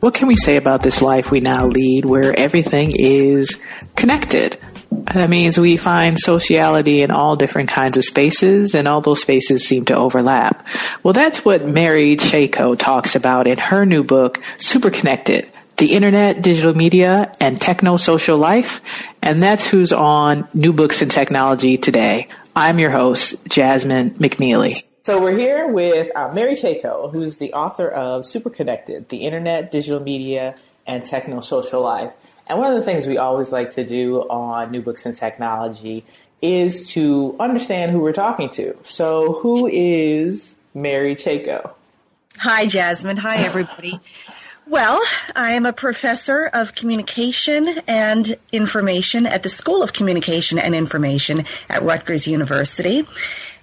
What can we say about this life we now lead where everything is connected? That means we find sociality in all different kinds of spaces and all those spaces seem to overlap. Well, that's what Mary Chayko talks about in her new book, Super Connected, the internet, digital media, and techno social life. And that's who's on New Books in Technology today. I'm your host, Jasmine McNealy. So we're here with uh, Mary Chayko, who's the author of Super Connected, the Internet, Digital Media, and Techno Social Life. And one of the things we always like to do on New Books in Technology is to understand who we're talking to. So who is Mary Chayko? Hi, Jasmine. Hi, everybody. Well, I am a professor of communication and information at the School of Communication and Information at Rutgers University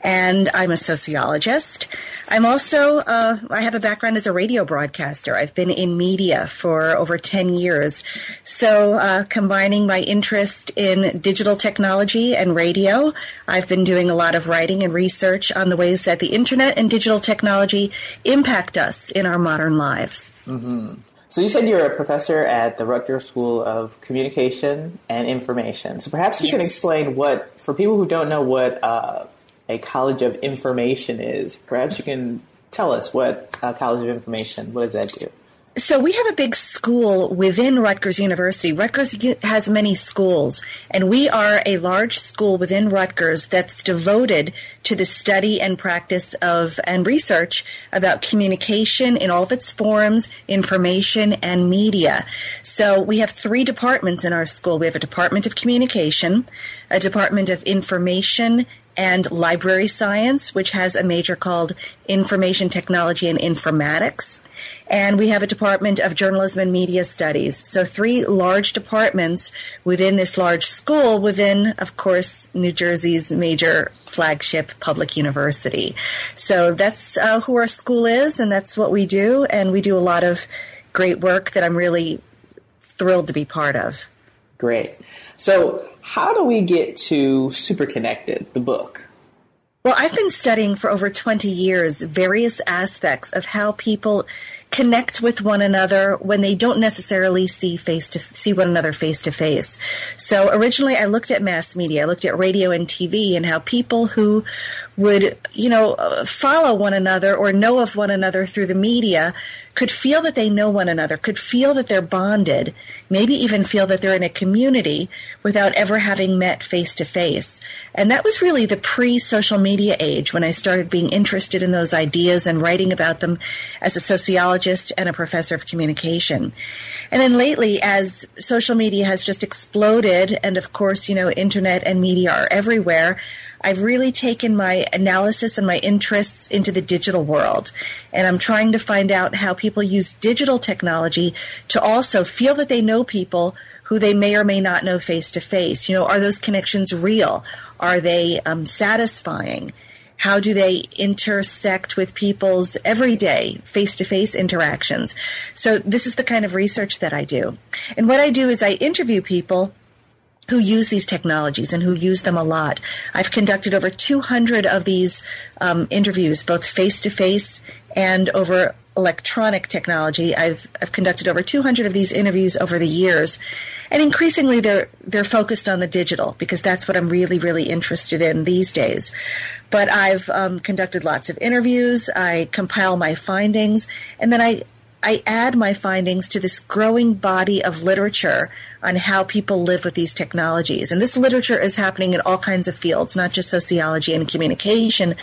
and I'm a sociologist. I'm also, uh, I have a background as a radio broadcaster. I've been in media for over 10 years. So, uh, combining my interest in digital technology and radio, I've been doing a lot of writing and research on the ways that the internet and digital technology impact us in our modern lives. Mm-hmm. So you said you're a professor at the Rutgers School of Communication and Information. So perhaps you yes. can explain what, for people who don't know what uh, a college of information is. Perhaps you can tell us what a college of information, what does that do? So we have a big school within Rutgers University. Rutgers has many schools, and we are a large school within Rutgers that's devoted to the study and practice of and research about communication in all of its forms, information, and media. So we have three departments in our school. We have a department of communication, a department of information and library science, which has a major called Information Technology and Informatics. And we have a department of journalism and media studies. So three large departments within this large school within, of course, New Jersey's major flagship public university. So that's uh, who our school is and that's what we do. And we do a lot of great work that I'm really thrilled to be part of. Great. So how do we get to Super Connected, the book? Well, I've been studying for over 20 years various aspects of how people connect with one another when they don't necessarily see face to see one another face to face. So originally I looked at mass media, I looked at radio and TV and how people who would, you know, uh, follow one another or know of one another through the media could feel that they know one another, could feel that they're bonded, maybe even feel that they're in a community without ever having met face to face. And that was really the pre social media age when I started being interested in those ideas and writing about them as a sociologist and a professor of communication. And then lately, as social media has just exploded, and of course, you know, internet and media are everywhere, I've really taken my analysis and my interests into the digital world. And I'm trying to find out how people use digital technology to also feel that they know people who they may or may not know face to face. You know, are those connections real? Are they um, satisfying? How do they intersect with people's everyday face to face interactions? So, this is the kind of research that I do. And what I do is I interview people who use these technologies and who use them a lot. I've conducted over 200 of these um, interviews, both face to face and over electronic technology. I've, I've conducted over 200 of these interviews over the years, and increasingly they're they're focused on the digital because that's what I'm really really interested in these days. But I've um, conducted lots of interviews. I compile my findings, and then I I add my findings to this growing body of literature on how people live with these technologies. And this literature is happening in all kinds of fields, not just sociology and communication,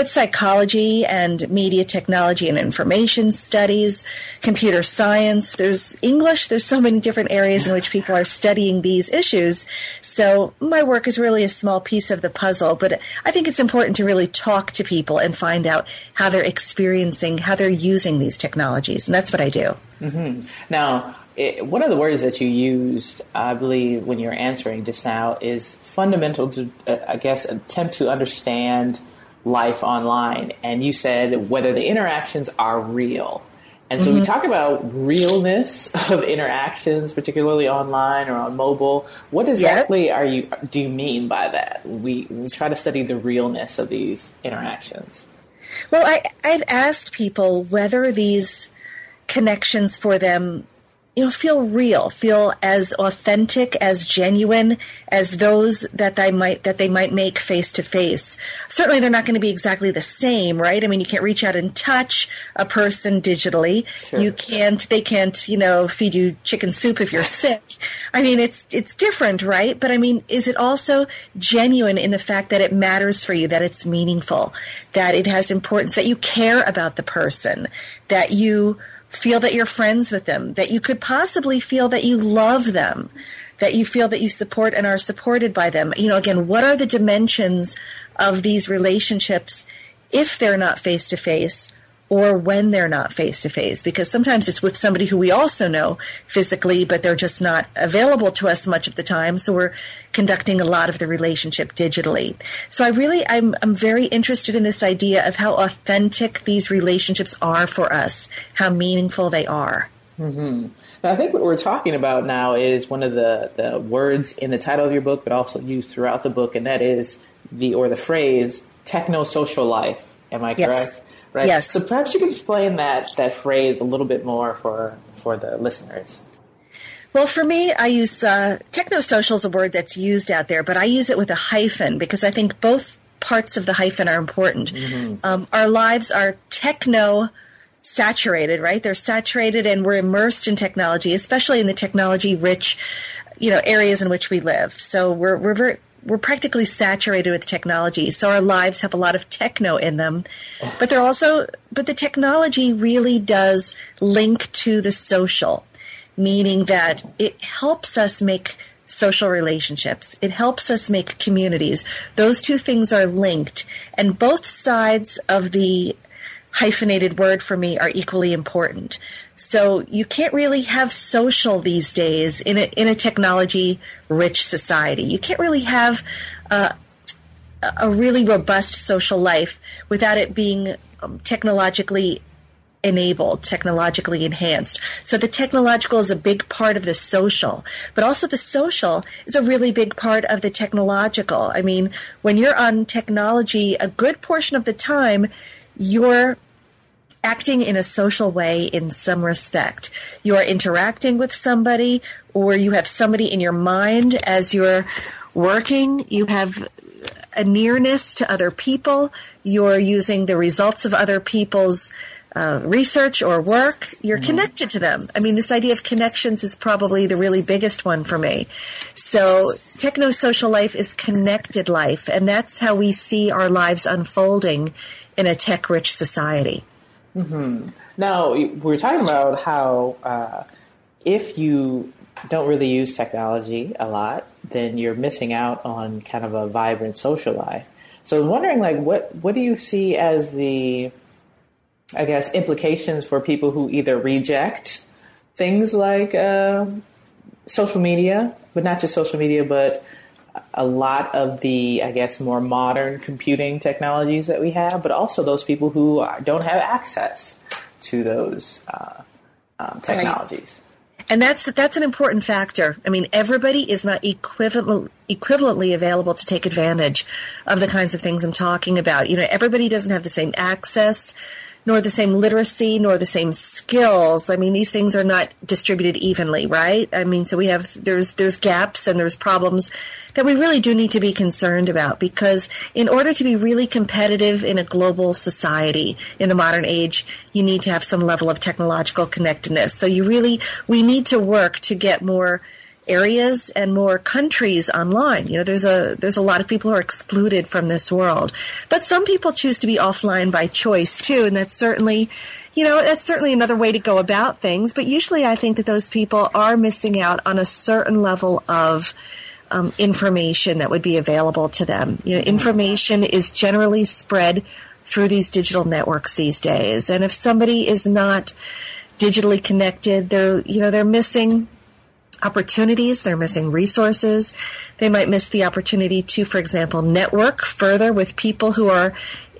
but psychology and media technology and information studies, computer science. There's English. There's so many different areas in which people are studying these issues. So my work is really a small piece of the puzzle, but I think it's important to really talk to people and find out how they're experiencing, how they're using these technologies. And that's what I do. Mm-hmm. Now, it, one of the words that you used, I believe, when you were answering just now is fundamental to, uh, I guess, attempt to understand life online. And you said whether the interactions are real. And so mm-hmm. we talk about realness of interactions, particularly online or on mobile. What exactly yep. are you do you mean by that? We we try to study the realness of these interactions. Well, I, I've asked people whether these connections for them you know feel real feel as authentic as genuine as those that they might that they might make face to face certainly they're not going to be exactly the same right? I mean you can't reach out and touch a person digitally. Sure. you can't they can't you know feed you chicken soup if you're sick. I mean it's it's different right? But i mean is it also genuine in the fact that it matters for you that it's meaningful that it has importance that you care about the person that you feel that you're friends with them, that you could possibly feel that you love them, that you feel that you support and are supported by them. You know, again, what are the dimensions of these relationships if they're not face to face? Or when they're not face to face because sometimes it's with somebody who we also know physically but they're just not available to us much of the time so we're conducting a lot of the relationship digitally so i really i'm i'm very interested in this idea of how authentic these relationships are for us how meaningful they are mm-hmm. I think what we're talking about now is one of the, the words in the title of your book, but also used throughout the book, and that is the or the phrase techno social life. Am I correct? Yes right? Yes. So perhaps you could explain that that phrase a little bit more for for the listeners. Well, for me, I use uh, technosocial is a word that's used out there, but I use it with a hyphen because I think both parts of the hyphen are important. Mm-hmm. Um, our lives are techno saturated, right? They're saturated and we're immersed in technology, especially in the technology rich, you know, areas in which we live. So we're, we're very, we're practically saturated with technology. So our lives have a lot of techno in them. But they're also, but the technology really does link to the social, meaning that it helps us make social relationships. It helps us make communities. Those two things are linked. And both sides of the hyphenated word for me are equally important. So you can't really have social these days in a, in a technology rich society. You can't really have uh, a really robust social life without it being um, technologically enabled, technologically enhanced. So the technological is a big part of the social, but also the social is a really big part of the technological. I mean, when you're on technology, a good portion of the time, you're acting in a social way in some respect. You are interacting with somebody, or you have somebody in your mind as you're working. You have a nearness to other people. You're using the results of other people's uh, research or work. You're mm-hmm. connected to them. I mean, this idea of connections is probably the really biggest one for me. So, techno social life is connected life, and that's how we see our lives unfolding in a tech rich society. Mm-hmm. Now, we're talking about how uh, if you don't really use technology a lot, then you're missing out on kind of a vibrant social life. So I'm wondering, like, what what do you see as the, I guess, implications for people who either reject things like uh, social media, but not just social media, but a lot of the, I guess, more modern computing technologies that we have, but also those people who don't have access to those uh, um, technologies. Right. And that's that's an important factor. I mean, everybody is not equivalent, equivalently available to take advantage of the kinds of things I'm talking about. You know, everybody doesn't have the same access nor the same literacy, nor the same skills. I mean, these things are not distributed evenly, right? I mean, so we have there's there's gaps and there's problems that we really do need to be concerned about because in order to be really competitive in a global society in the modern age, you need to have some level of technological connectedness. So you really we need to work to get more areas and more countries online. You know, there's a there's a lot of people who are excluded from this world, but some people choose to be offline by choice too, and that's certainly. You know, that's certainly another way to go about things, but usually I think that those people are missing out on a certain level of um, information that would be available to them. You know, information is generally spread through these digital networks these days, and if somebody is not digitally connected, they're you know they're missing opportunities, they're missing resources. They might miss the opportunity to, for example, network further with people who are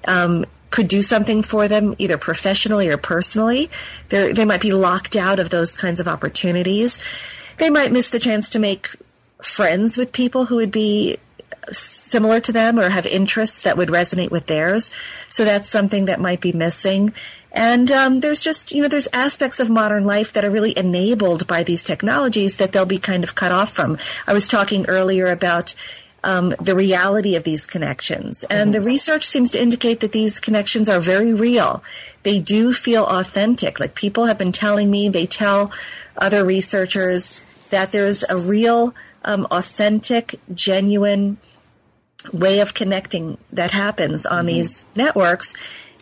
um, could do something for them either professionally or personally. They're, they might be locked out of those kinds of opportunities. They might miss the chance to make friends with people who would be similar to them or have interests that would resonate with theirs. So that's something that might be missing. And um, there's just, you know, there's aspects of modern life that are really enabled by these technologies that they'll be kind of cut off from. I was talking earlier about um, the reality of these connections. And the research seems to indicate that these connections are very real. They do feel authentic. Like people have been telling me, they tell other researchers that there's a real, um, authentic, genuine way of connecting that happens on mm-hmm. these networks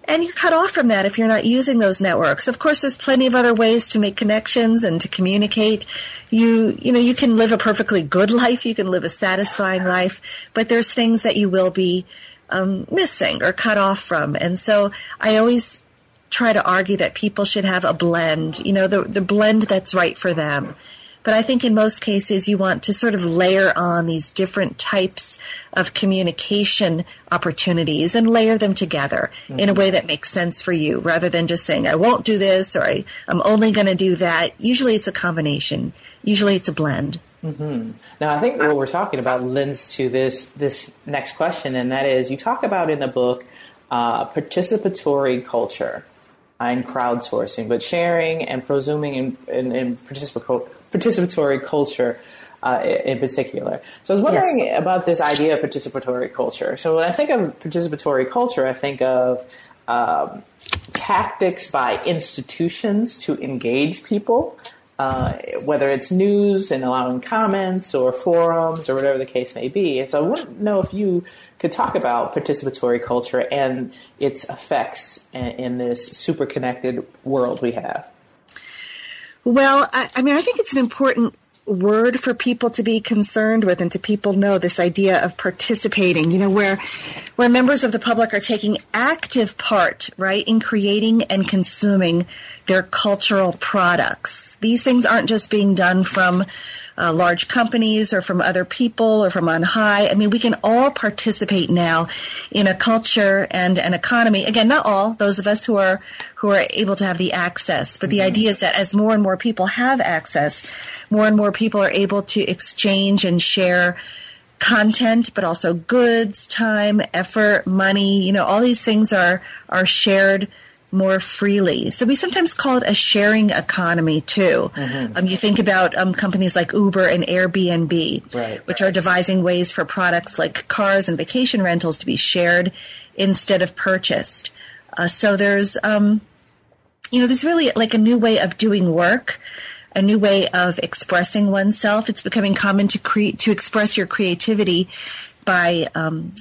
and you're cut off from that if you're not using those networks. Of course, there's plenty of other ways to make connections and to communicate. You, you know, you can live a perfectly good life. You can live a satisfying life, but there's things that you will be um, missing or cut off from. And so I always try to argue that people should have a blend, you know, the, the blend that's right for them. But I think in most cases, you want to sort of layer on these different types of communication opportunities and layer them together mm-hmm. in a way that makes sense for you rather than just saying, I won't do this or I, am only going to do that. Usually it's a combination, usually it's a blend. Mm-hmm. Now, I think what we're talking about lends to this this next question, and that is you talk about in the book uh, participatory culture and crowdsourcing, but sharing and prosuming and, and, and participatory participatory culture uh, in particular. So I was wondering yes. about this idea of participatory culture. So when I think of participatory culture, I think of um, tactics by institutions to engage people, uh, whether it's news and allowing comments or forums or whatever the case may be. And so I want to know if you could talk about participatory culture and its effects in, in this super connected world we have. Well, I, I mean, I think it's an important word for people to be concerned with and to people know this idea of participating you know where where members of the public are taking active part right in creating and consuming their cultural products these things aren't just being done from uh, large companies or from other people or from on high. I mean, we can all participate now in a culture and an economy. Again, not all those of us who are who are able to have the access, but the mm-hmm. idea is that as more and more people have access, more and more people are able to exchange and share content, but also goods, time, effort, money. You know, all these things are are shared more freely. So we sometimes call it a sharing economy too. Mm-hmm. Um, you think about um, companies like Uber and Airbnb, right. which are devising ways for products like cars and vacation rentals to be shared instead of purchased. Uh, so there's, um, you know, there's really like a new way of doing work, a new way of expressing oneself. It's becoming common to create to express your creativity by um,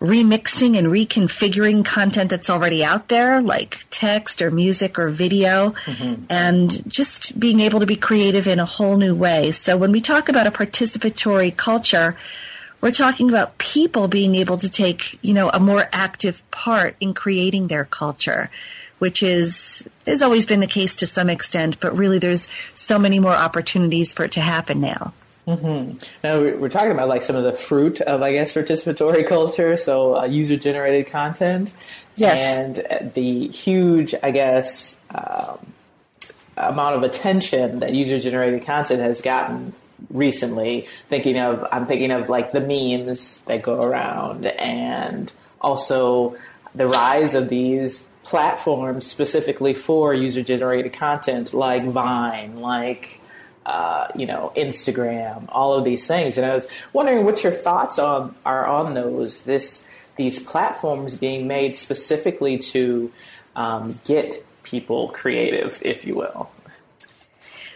remixing and reconfiguring content that's already out there, like text or music or video, mm-hmm. and just being able to be creative in a whole new way. So when we talk about a participatory culture, we're talking about people being able to take, you know, a more active part in creating their culture, which is has always been the case to some extent, but really there's so many more opportunities for it to happen now. Mm-hmm. Now we're talking about like some of the fruit of, I guess, participatory culture. So uh, user-generated content, yes, and the huge, I guess, um, amount of attention that user-generated content has gotten recently. Thinking of, I'm thinking of like the memes that go around, and also the rise of these platforms specifically for user-generated content, like Vine, like uh, you know, Instagram, all of these things. And I was wondering what your thoughts on are on those. This these platforms being made specifically to um, get people creative, if you will.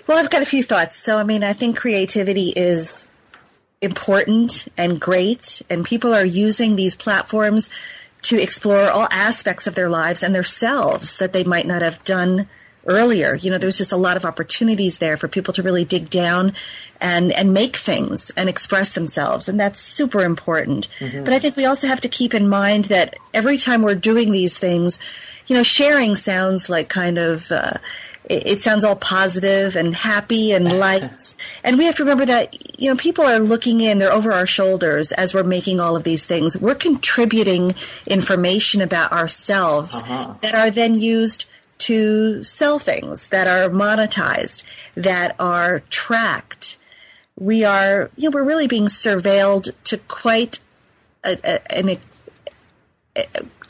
Well, I've got a few thoughts. So, I mean, I think creativity is important and great, and people are using these platforms to explore all aspects of their lives and themselves that they might not have done earlier. You know, there's just a lot of opportunities there for people to really dig down and and make things and express themselves, and that's super important. Mm-hmm. But I think we also have to keep in mind that every time we're doing these things, you know, sharing sounds like kind of. Uh, it, it sounds all positive and happy and light. and we have to remember that, you know, people are looking in, they're over our shoulders as we're making all of these things. We're contributing information about ourselves uh-huh. that are then used to sell things that are monetized, that are tracked. We are, you know, we're really being surveilled to quite a, a, an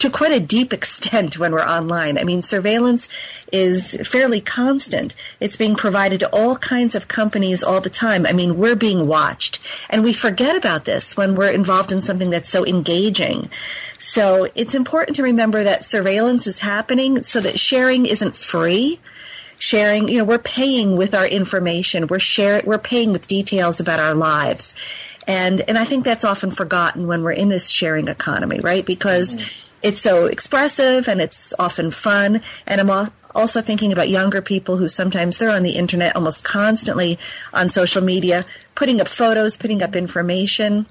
to quite a deep extent when we're online. I mean, surveillance is fairly constant. It's being provided to all kinds of companies all the time. I mean, we're being watched. And we forget about this when we're involved in something that's so engaging. So it's important to remember that surveillance is happening so that sharing isn't free. Sharing, you know, we're paying with our information. We're sharing, we're paying with details about our lives. And, and I think that's often forgotten when we're in this sharing economy, right? Because mm-hmm it's so expressive and it's often fun. And I'm also thinking about younger people who sometimes they're on the internet almost constantly on social media, putting up photos, putting up information.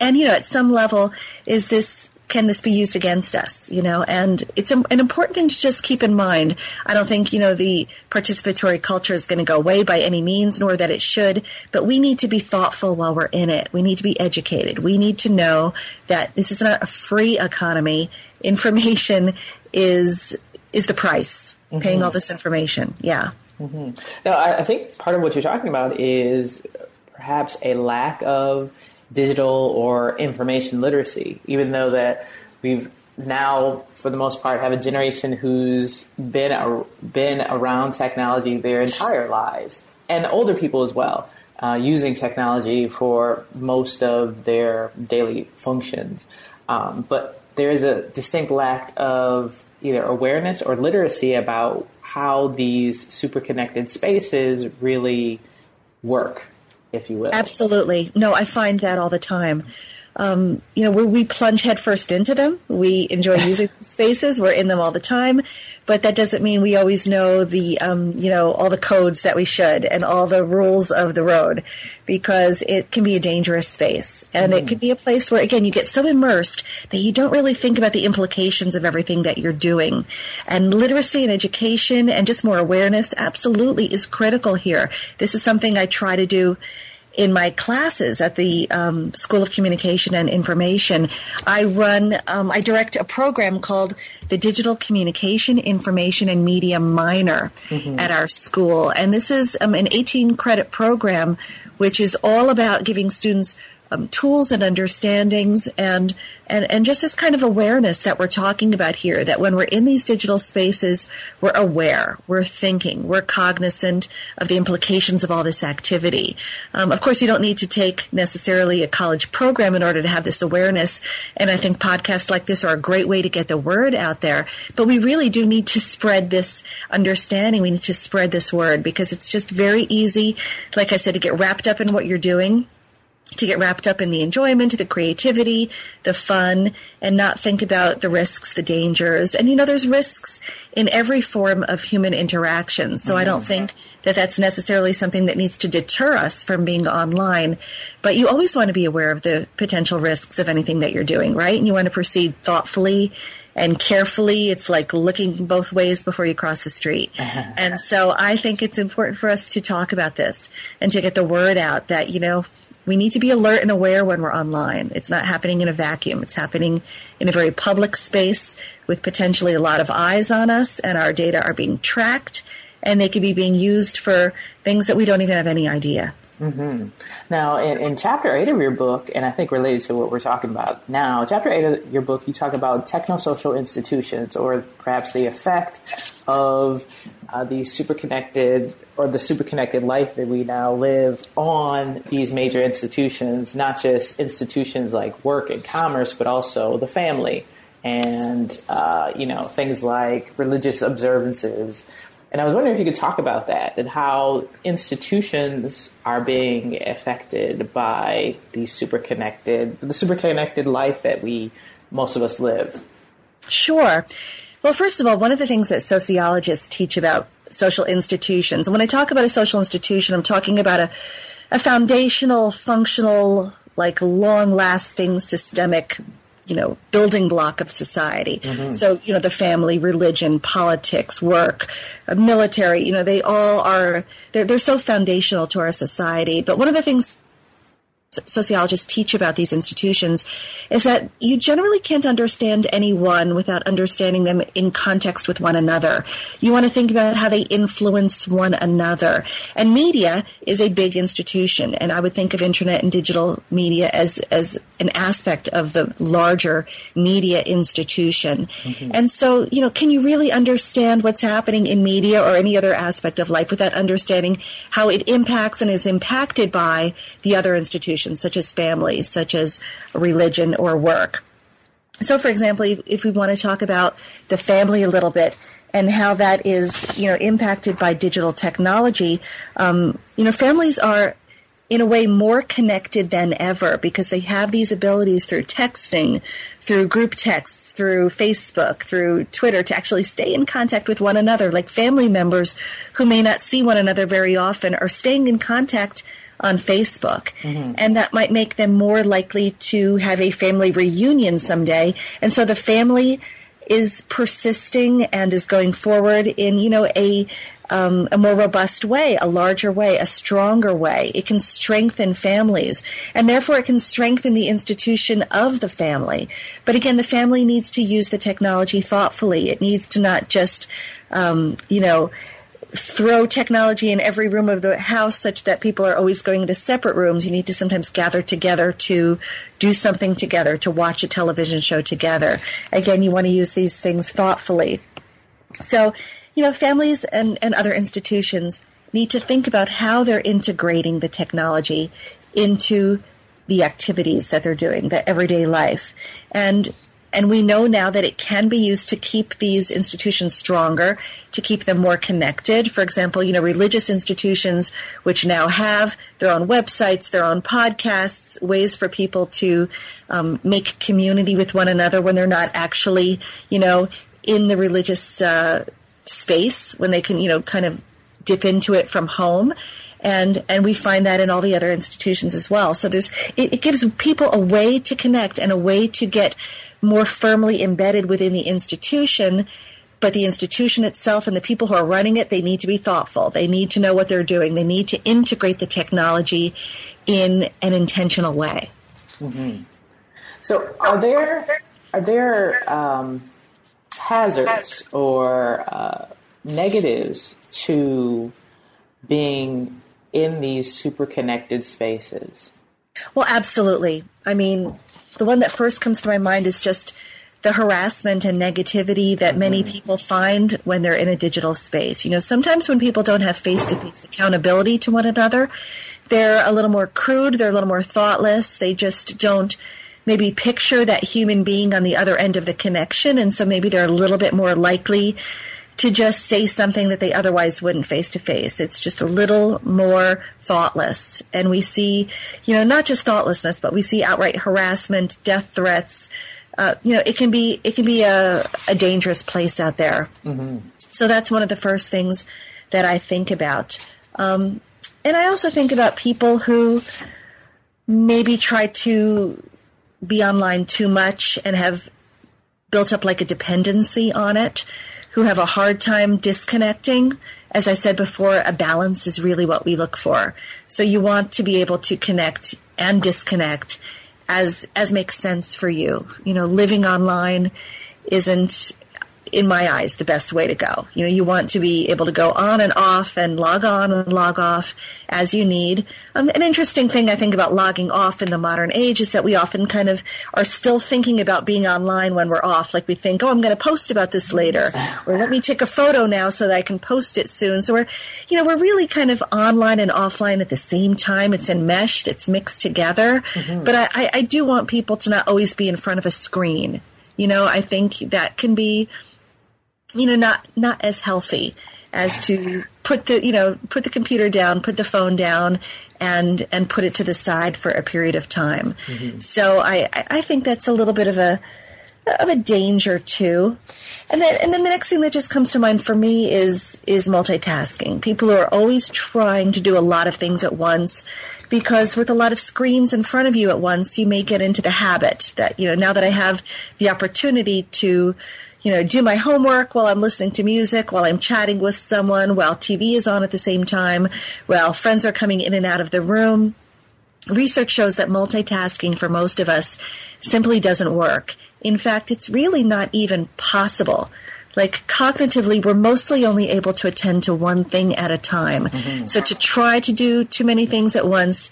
And, you know, at some level, is this can this be used against us? You know, and it's an important thing to just keep in mind. I don't think, you know, the participatory culture is going to go away by any means, nor that it should, but we need to be thoughtful while we're in it. We need to be educated. We need to know that this is not a free economy. Information is, is the price, mm-hmm. paying all this information. Yeah. Mm-hmm. Now, I think part of what you're talking about is perhaps a lack of digital or information literacy, even though that we've now, for the most part, have a generation who's been a, been around technology their entire lives, and older people as well, uh, using technology for most of their daily functions. Um, but there is a distinct lack of either awareness or literacy about how these super connected spaces really work if you will. Absolutely. No, I find that all the time. Um, you know, we, we plunge headfirst into them. We enjoy using spaces. We're in them all the time, but that doesn't mean we always know the, um, you know, all the codes that we should and all the rules of the road, because it can be a dangerous space, and mm. it can be a place where, again, you get so immersed that you don't really think about the implications of everything that you're doing. And literacy and education and just more awareness absolutely is critical here. This is something I try to do in my classes at the um, School of Communication and Information, I run, um, I direct a program called the Digital Communication, Information, and Media Minor mm-hmm. at our school. And this is um, an 18 credit program, which is all about giving students um, tools and understandings and, and, and just this kind of awareness that we're talking about here, that when we're in these digital spaces, we're aware, we're thinking, we're cognizant of the implications of all this activity. Um, of course, you don't need to take necessarily a college program in order to have this awareness. And I think podcasts like this are a great way to get the word out there. But we really do need to spread this understanding. We need to spread this word because it's just very easy, like I said, to get wrapped up in what you're doing to get wrapped up in the enjoyment, the creativity, the fun, and not think about the risks, the dangers. And you know, there's risks in every form of human interaction. So mm-hmm. I don't think that that's necessarily something that needs to deter us from being online. But you always want to be aware of the potential risks of anything that you're doing, right? And you want to proceed thoughtfully and carefully. It's like looking both ways before you cross the street. and so I think it's important for us to talk about this and to get the word out that, you know, we need to be alert and aware when we're online. It's not happening in a vacuum. It's happening in a very public space with potentially a lot of eyes on us, and our data are being tracked, and they could be being used for things that we don't even have any idea. Mm-hmm. Now, in, in, chapter eight of your book, and I think related to what we're talking about now, chapter eight of your book, you talk about technosocial institutions, or perhaps the effect of uh, the super connected or the super connected life that we now live on these major institutions, not just institutions like work and commerce, but also the family and uh, you know things like religious observances and I was wondering if you could talk about that and how institutions are being affected by the super connected, the super connected life that we, most of us live. Sure. Well, first of all, one of the things that sociologists teach about social institutions, when I talk about a social institution, I'm talking about a, a foundational, functional, like long lasting systemic you know building block of society. Mm-hmm. So you know the family, religion, politics, work, uh, military. You know they all are they're they're so foundational to our society. But one of the things sociologists teach about these institutions is that you generally can't understand anyone without understanding them in context with one another. You want to think about how they influence one another. And media is a big institution, and I would think of internet and digital media as, as an aspect of the larger media institution. Mm-hmm. And so, you know, can you really understand what's happening in media or any other aspect of life without understanding how it impacts and is impacted by the other such as family, such as religion or work? So, for example, if we want to talk about the family a little bit, and how that is, you know, impacted by digital technology. Um, you know, families are in a way more connected than ever because they have these abilities through texting, through group texts, through Facebook, through Twitter to actually stay in contact with one another. Like family members who may not see one another very often are staying in contact on Facebook. Mm-hmm. And that might make them more likely to have a family reunion someday. And so the family is persisting and is going forward in, you know, a um, a more robust way, a larger way, a stronger way. It can strengthen families, and therefore it can strengthen the institution of the family. But again, the family needs to use the technology thoughtfully. It needs to not just, um, you know, throw technology in every room of the house such that people are always going into separate rooms. You need to sometimes gather together to do something together, to watch a television show together. Again, you want to use these things thoughtfully. So you know, families and, and other institutions need to think about how they're integrating the technology into the activities that they're doing, the everyday life. And and we know now that it can be used to keep these institutions stronger, to keep them more connected. For example, you know, religious institutions which now have their own websites, their own podcasts, ways for people to um, make community with one another when they're not actually, you know, in the religious uh, space when they can, you know, kind of dip into it from home. And, and we find that in all the other institutions as well. So there's, it, it gives people a way to connect and a way to get more firmly embedded within the institution but the institution itself and the people who are running it, they need to be thoughtful. They need to know what they're doing. They need to integrate the technology in an intentional way. Mm-hmm. So, are there are there um, hazards or uh, negatives to being in these super connected spaces? Well, absolutely. I mean, the one that first comes to my mind is just the harassment and negativity that many mm-hmm. people find when they're in a digital space. You know, sometimes when people don't have face to face accountability to one another, they're a little more crude, they're a little more thoughtless, they just don't maybe picture that human being on the other end of the connection. And so maybe they're a little bit more likely to just say something that they otherwise wouldn't face to face. It's just a little more thoughtless. And we see, you know, not just thoughtlessness, but we see outright harassment, death threats. Uh, you know, it can be it can be a, a dangerous place out there. Mm-hmm. So that's one of the first things that I think about. Um, and I also think about people who maybe try to be online too much and have built up like a dependency on it, who have a hard time disconnecting. As I said before, a balance is really what we look for. So you want to be able to connect and disconnect as as makes sense for you. You know, living online isn't in my eyes, the best way to go. You know, you want to be able to go on and off and log on and log off as you need. Um, an interesting thing I think about logging off in the modern age is that we often kind of are still thinking about being online when we're off. Like we think, oh, I'm going to post about this later, or let me take a photo now so that I can post it soon. So we're, you know, we're really kind of online and offline at the same time. It's enmeshed, it's mixed together. Mm-hmm. But I, I do want people to not always be in front of a screen. You know, I think that can be you know, not not as healthy as to put the you know put the computer down, put the phone down, and and put it to the side for a period of time. Mm-hmm. So I I think that's a little bit of a of a danger too. And then and then the next thing that just comes to mind for me is is multitasking. People who are always trying to do a lot of things at once because with a lot of screens in front of you at once, you may get into the habit that, you know, now that I have the opportunity to you know, do my homework while I'm listening to music, while I'm chatting with someone, while TV is on at the same time, while friends are coming in and out of the room. research shows that multitasking for most of us simply doesn't work. In fact, it's really not even possible. Like cognitively, we're mostly only able to attend to one thing at a time. Mm-hmm. So to try to do too many things at once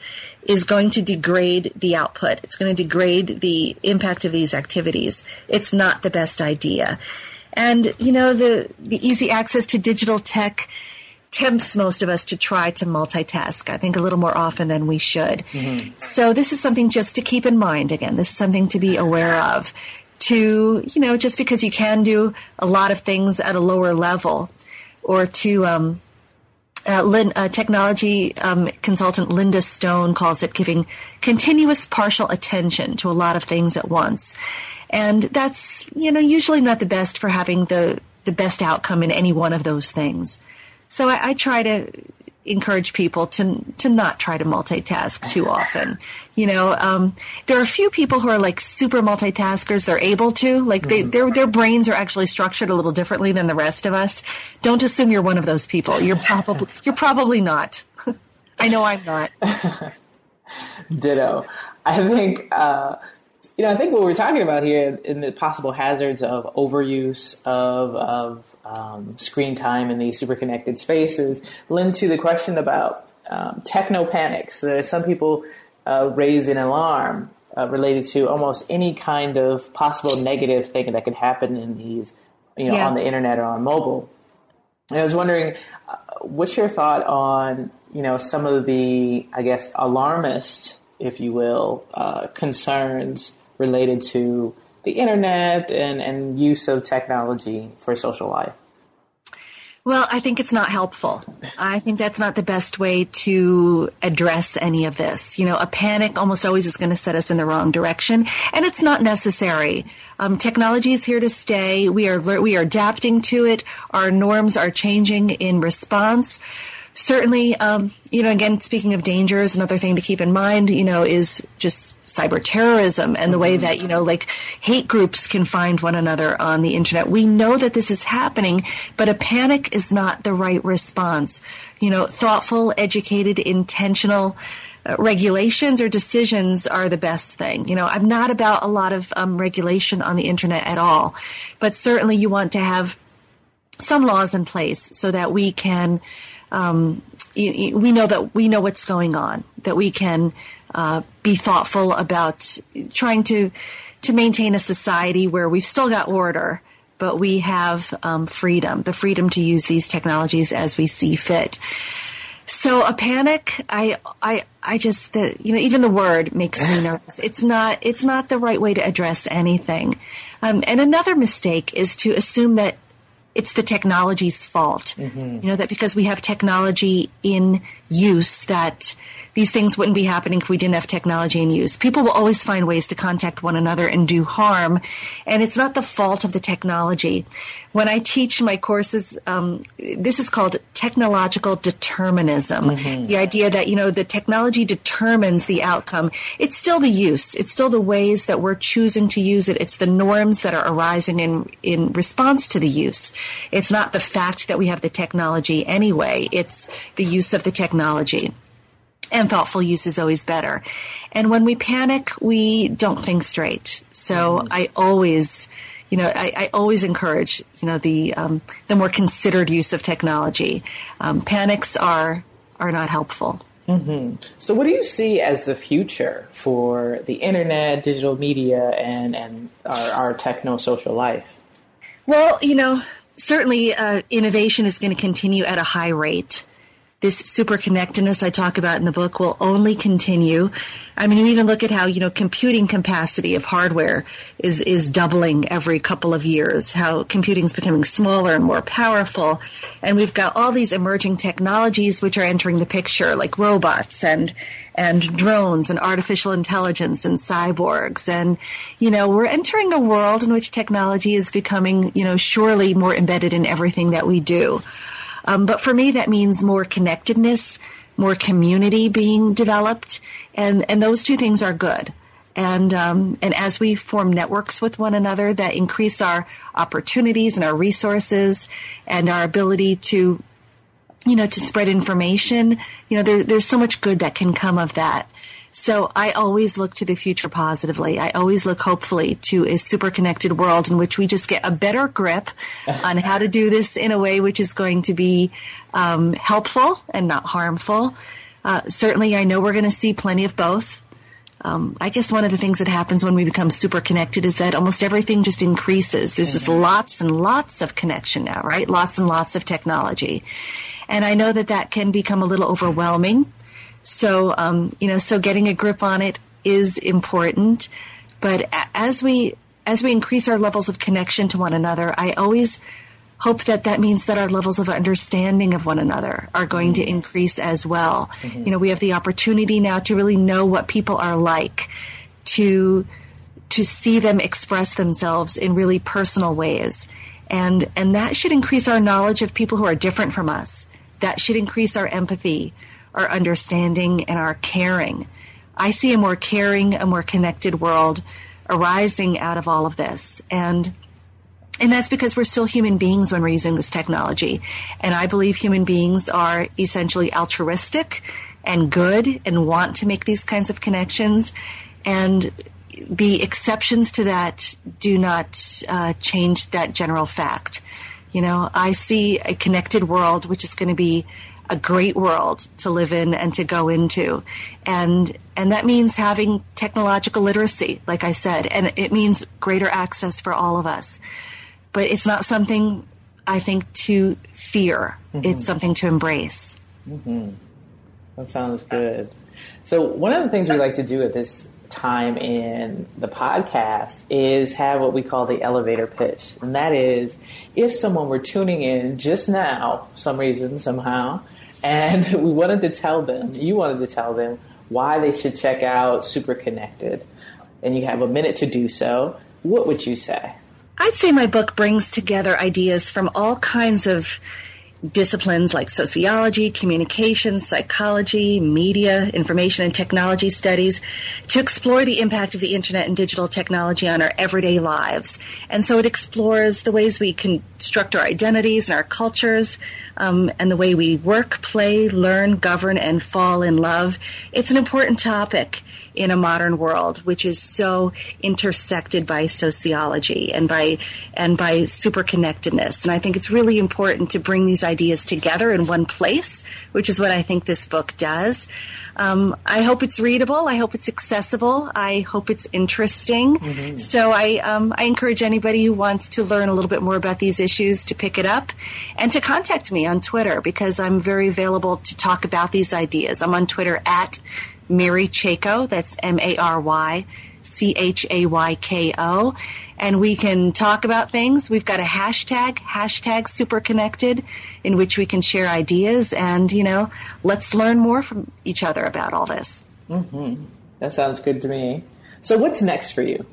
is going to degrade the output. It's going to degrade the impact of these activities. It's not the best idea. And, you know, the, the easy access to digital tech tempts most of us to try to multitask, I think a little more often than we should. Mm-hmm. So this is something just to keep in mind. Again, this is something to be aware of. To, you know, just because you can do a lot of things at a lower level or to, um, uh, Lin, uh, technology um, consultant Linda Stone calls it giving continuous partial attention to a lot of things at once. And that's, you know, usually not the best for having the, the best outcome in any one of those things. So I, I try to encourage people to to not try to multitask too often. You know, um, there are a few people who are like super multitaskers. They're able to like they, mm-hmm. their their brains are actually structured a little differently than the rest of us. Don't assume you're one of those people. You're probably you're probably not. I know I'm not. Ditto. I think. Uh, you know, I think what we're talking about here in the possible hazards of overuse of, of um, screen time in these super connected spaces lend to the question about um, techno panics. Uh, some people uh, raise an alarm uh, related to almost any kind of possible negative thing that could happen in these, you know, yeah. on the internet or on mobile. And I was wondering, uh, what's your thought on, you know, some of the, I guess, alarmist, if you will, uh, concerns related to the internet and, and use of technology for social life? Well, I think it's not helpful. I think that's not the best way to address any of this. You know, a panic almost always is going to set us in the wrong direction, and it's not necessary. Um, technology is here to stay. We are we are adapting to it. Our norms are changing in response certainly, um, you know, again, speaking of dangers, another thing to keep in mind, you know, is just cyber terrorism and the way mm-hmm. that, you know, like hate groups can find one another on the internet. We know that this is happening, but a panic is not the right response. You know, thoughtful, educated, intentional, uh, regulations or decisions are the best thing. You know, I'm not about a lot of um, regulation on the internet at all, but certainly you want to have some laws in place so that we can um, we know that we know what's going on, that we can uh, be thoughtful about trying to to maintain a society where we've still got order, but we have um, freedom, the freedom to use these technologies as we see fit. So a panic, I, I, I just, the, you know, even the word makes me nervous. It's not, it's not the right way to address anything. Um, and another mistake is to assume that it's the technology's fault. Mm-hmm. You know, that because we have technology in use that these things wouldn't be happening if we didn't have technology in use. People will always find ways to contact one another and do harm, and it's not the fault of the technology. When I teach my courses, um, this is called technological determinism. Mm-hmm. The idea that you know the technology determines the outcome. It's still the use. It's still the ways that we're choosing to use it. It's the norms that are arising in in response to the use. It's not the fact that we have the technology anyway. It's the use of the technology and thoughtful use is always better. And when we panic, we don't think straight. So mm. I always, you know, I, I, always encourage, you know, the um, the more considered use of technology. Um, panics are are not helpful. Mm-hmm. So, what do you see as the future for the internet, digital media, and and our, our techno social life? Well, you know, certainly uh, innovation is going to continue at a high rate this super connectedness I talk about in the book will only continue. I mean, you even look at how, you know, computing capacity of hardware is, is doubling every couple of years, how computing is becoming smaller and more powerful. And we've got all these emerging technologies which are entering the picture, like robots and, and drones and artificial intelligence and cyborgs. And, you know, we're entering a world in which technology is becoming, you know, surely more embedded in everything that we do. Um, but for me, that means more connectedness, more community being developed, and and those two things are good. And um, and as we form networks with one another that increase our opportunities and our resources and our ability to, you know, to spread information, you know, there, there's so much good that can come of that. So I always look to the future positively. I always look hopefully to a super connected world in which we just get a better grip on how to do this in a way which is going to be um, helpful and not harmful. Uh, certainly, I know we're going to see plenty of both. Um, I guess one of the things that happens when we become super connected is that almost everything just increases. There's just mm-hmm. lots and lots of connection now, right? Lots and lots of technology. And I know that that can become a little overwhelming. So, um, you know, so getting a grip on it is important. But as we, as we increase our levels of connection to one another, I always hope that that means that our levels of understanding of one another are going to increase as well. Mm-hmm. You know, we have the opportunity now to really know what people are like, to to see them express themselves in really personal ways. And and that should increase our knowledge of people who are different from us. That should increase our empathy, our understanding and our caring. I see a more caring, a more connected world arising out of all of this. And and that's because we're still human beings when we're using this technology. And I believe human beings are essentially altruistic and good and want to make these kinds of connections. And the exceptions to that do not uh, change that general fact. You know, I see a connected world, which is going to be a great world to live in and to go into. And, and that means having technological literacy, like I said, and it means greater access for all of us but it's not something I think to fear. Mm-hmm. It's something to embrace. Mm-hmm. That sounds good. So one of the things we like to do at this time in the podcast is have what we call the elevator pitch. And that is if someone were tuning in just now, some reason, somehow, and we wanted to tell them, you wanted to tell them why they should check out Super Connected, and you have a minute to do so, what would you say? I'd say my book brings together ideas from all kinds of disciplines like sociology, communication, psychology, media, information and technology studies to explore the impact of the internet and digital technology on our everyday lives. And so it explores the ways we construct our identities and our cultures, um, and the way we work, play, learn, govern, and fall in love. It's an important topic in a modern world, which is so intersected by sociology and by and by superconnectedness. And I think it's really important to bring these ideas together in one place, which is what I think this book does. Um, I hope it's readable. I hope it's accessible. I hope it's interesting. Mm-hmm. So I um, I encourage anybody who wants to learn a little bit more about these issues to pick it up and to contact me on Twitter because I'm very available to talk about these ideas. I'm on Twitter at Mary Chayko. That's M A R Y C H A Y K O. And we can talk about things. We've got a hashtag, hashtag super connected, in which we can share ideas and, you know, let's learn more from each other about all this. Mm-hmm. That sounds good to me. So, what's next for you?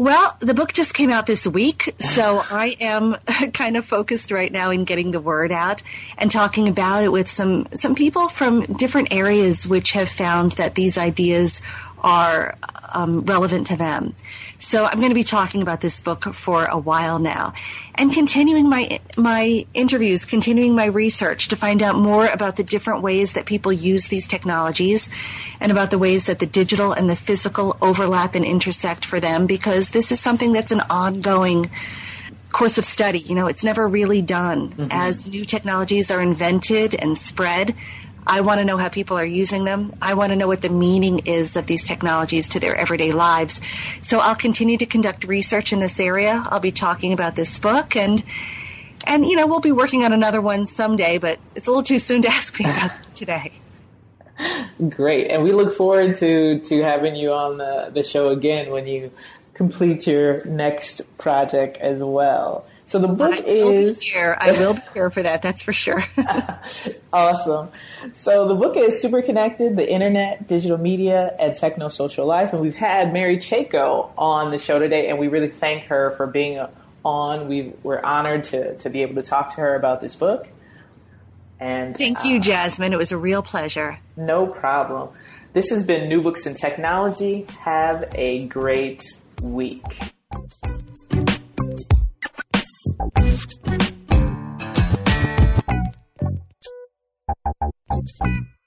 Well, the book just came out this week, so I am kind of focused right now in getting the word out and talking about it with some some people from different areas which have found that these ideas are um, relevant to them. So I'm going to be talking about this book for a while now and continuing my my interviews, continuing my research to find out more about the different ways that people use these technologies and about the ways that the digital and the physical overlap and intersect for them because this is something that's an ongoing course of study. You know, it's never really done. Mm-hmm. As new technologies are invented and spread, I want to know how people are using them. I want to know what the meaning is of these technologies to their everyday lives. So I'll continue to conduct research in this area. I'll be talking about this book and and you know, we'll be working on another one someday, but it's a little too soon to ask me about today. Great. And we look forward to to having you on the, the show again when you complete your next project as well. So the book I is here. I will be here for that. That's for sure. awesome. So the book is Super Connected: The Internet, Digital Media, and Techno Social Life. And we've had Mary Chayko on the show today, and we really thank her for being on. We we're honored to to be able to talk to her about this book. And thank you, uh, Jasmine. It was a real pleasure. No problem. This has been New Books in Technology. Have a great week. Thank you.